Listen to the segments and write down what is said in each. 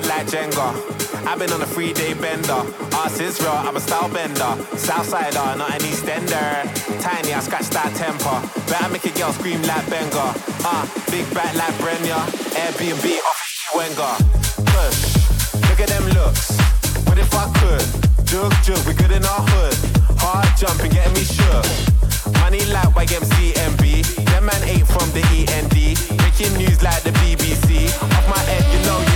block like Jenga. I've been on a three day bender. Ass is I'm a style bender. Southsider, not an Eastender. Tiny, I scratch that temper. Better make a girl scream like Benga. Uh, big back like Brenya. Airbnb, office Wenger. Push, look at them looks. What if I could? Jug, jug, we good in our hood. Hard jumping, getting me shook. Money like YMCMB. Them man ain't from the END. Making news like the BBC. Off my head, you know you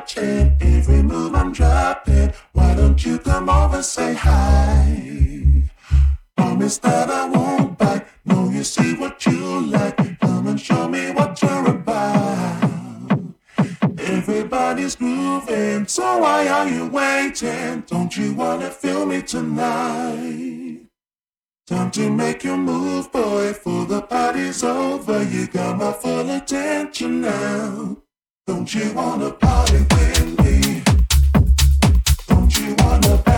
watching every move I'm dropping. Why don't you come over, say hi? Promise that I won't bite. Know you see what you like. Come and show me what you're about. Everybody's grooving, so why are you waiting? Don't you wanna feel me tonight? Time to make your move, boy, for the party's over. You got my full attention now. Don't you wanna party with me? Don't you wanna party?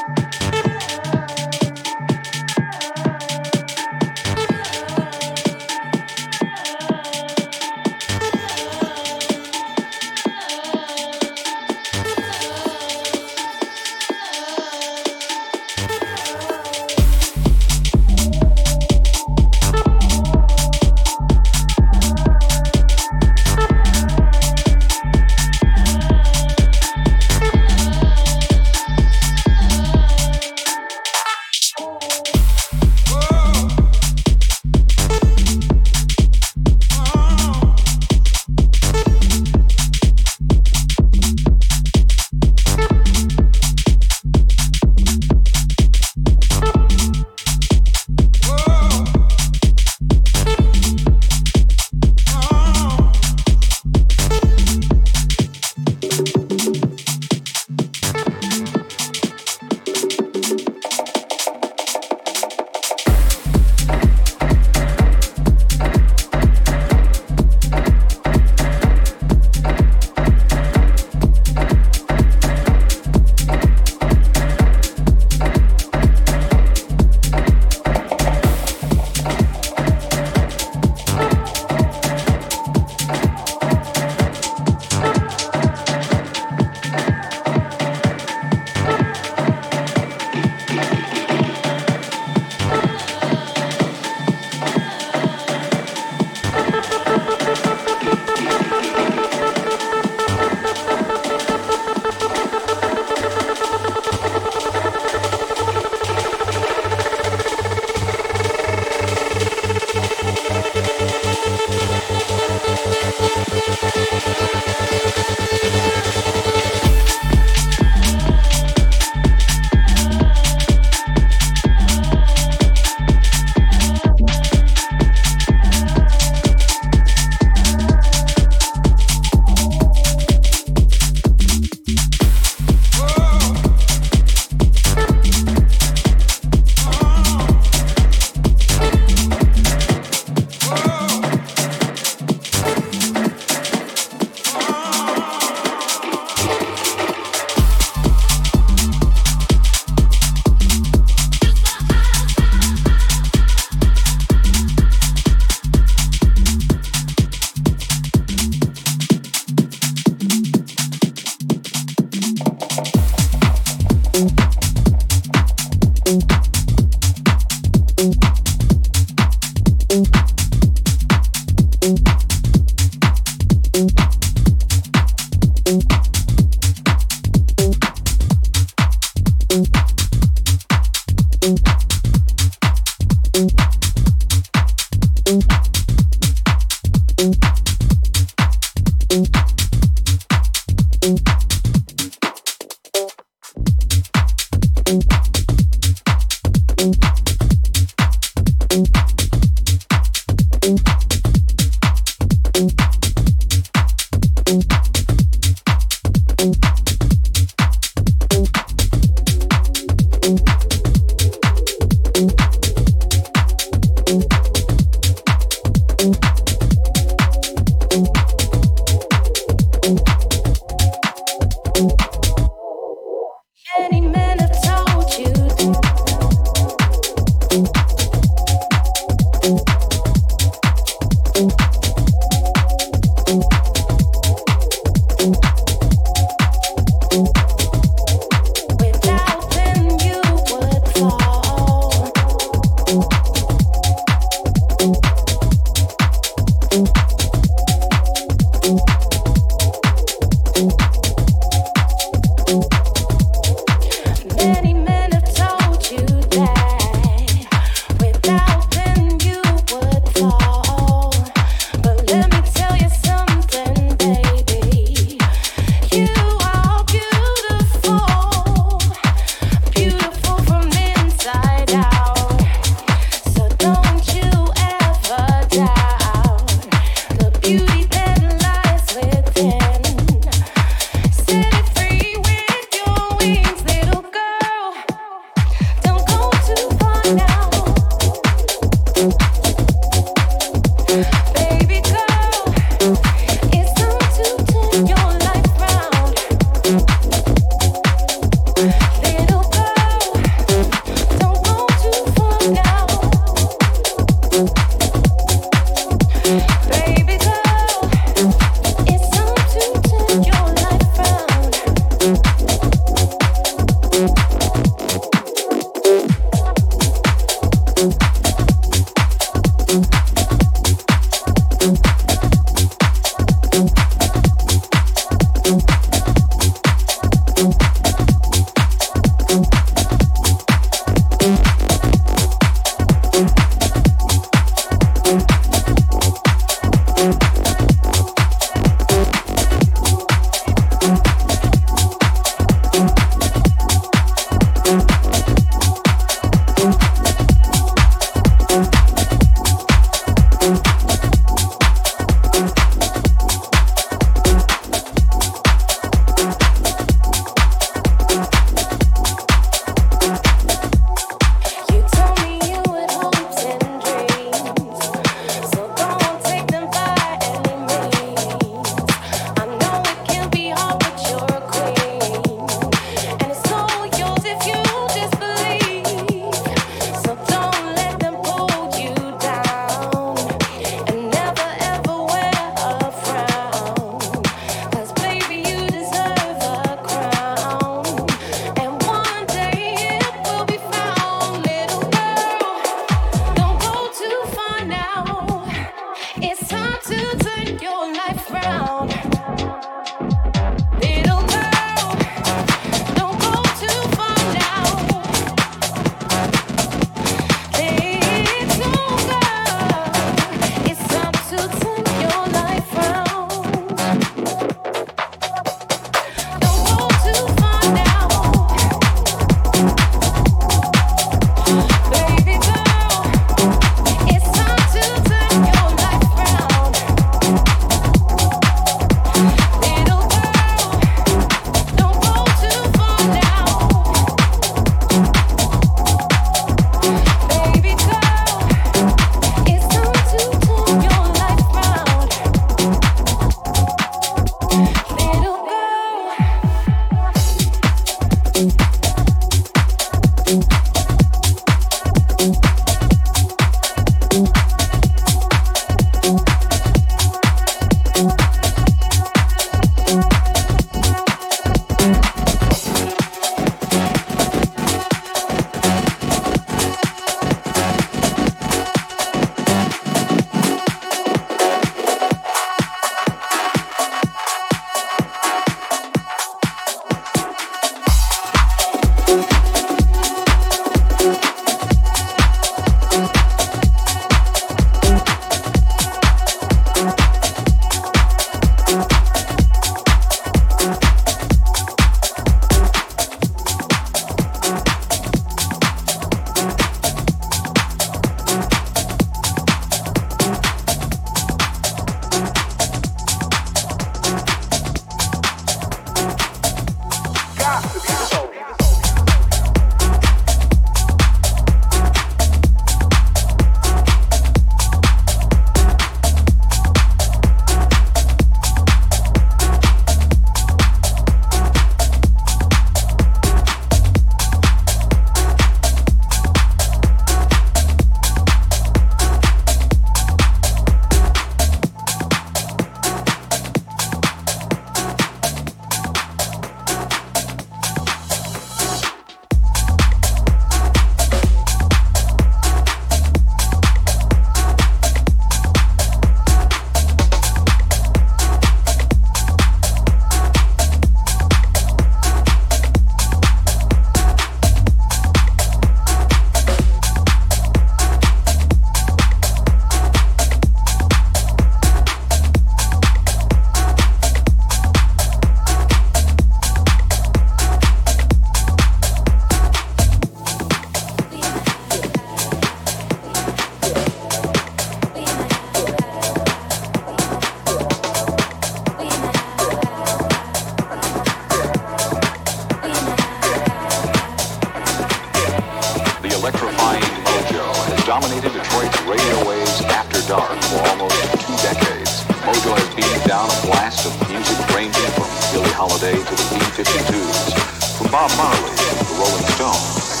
dominated Detroit's radio waves after dark for almost two decades. Mojo has beaten down a blast of music ranging from Billie Holiday to the B-52s, from Bob Marley to the Rolling Stones.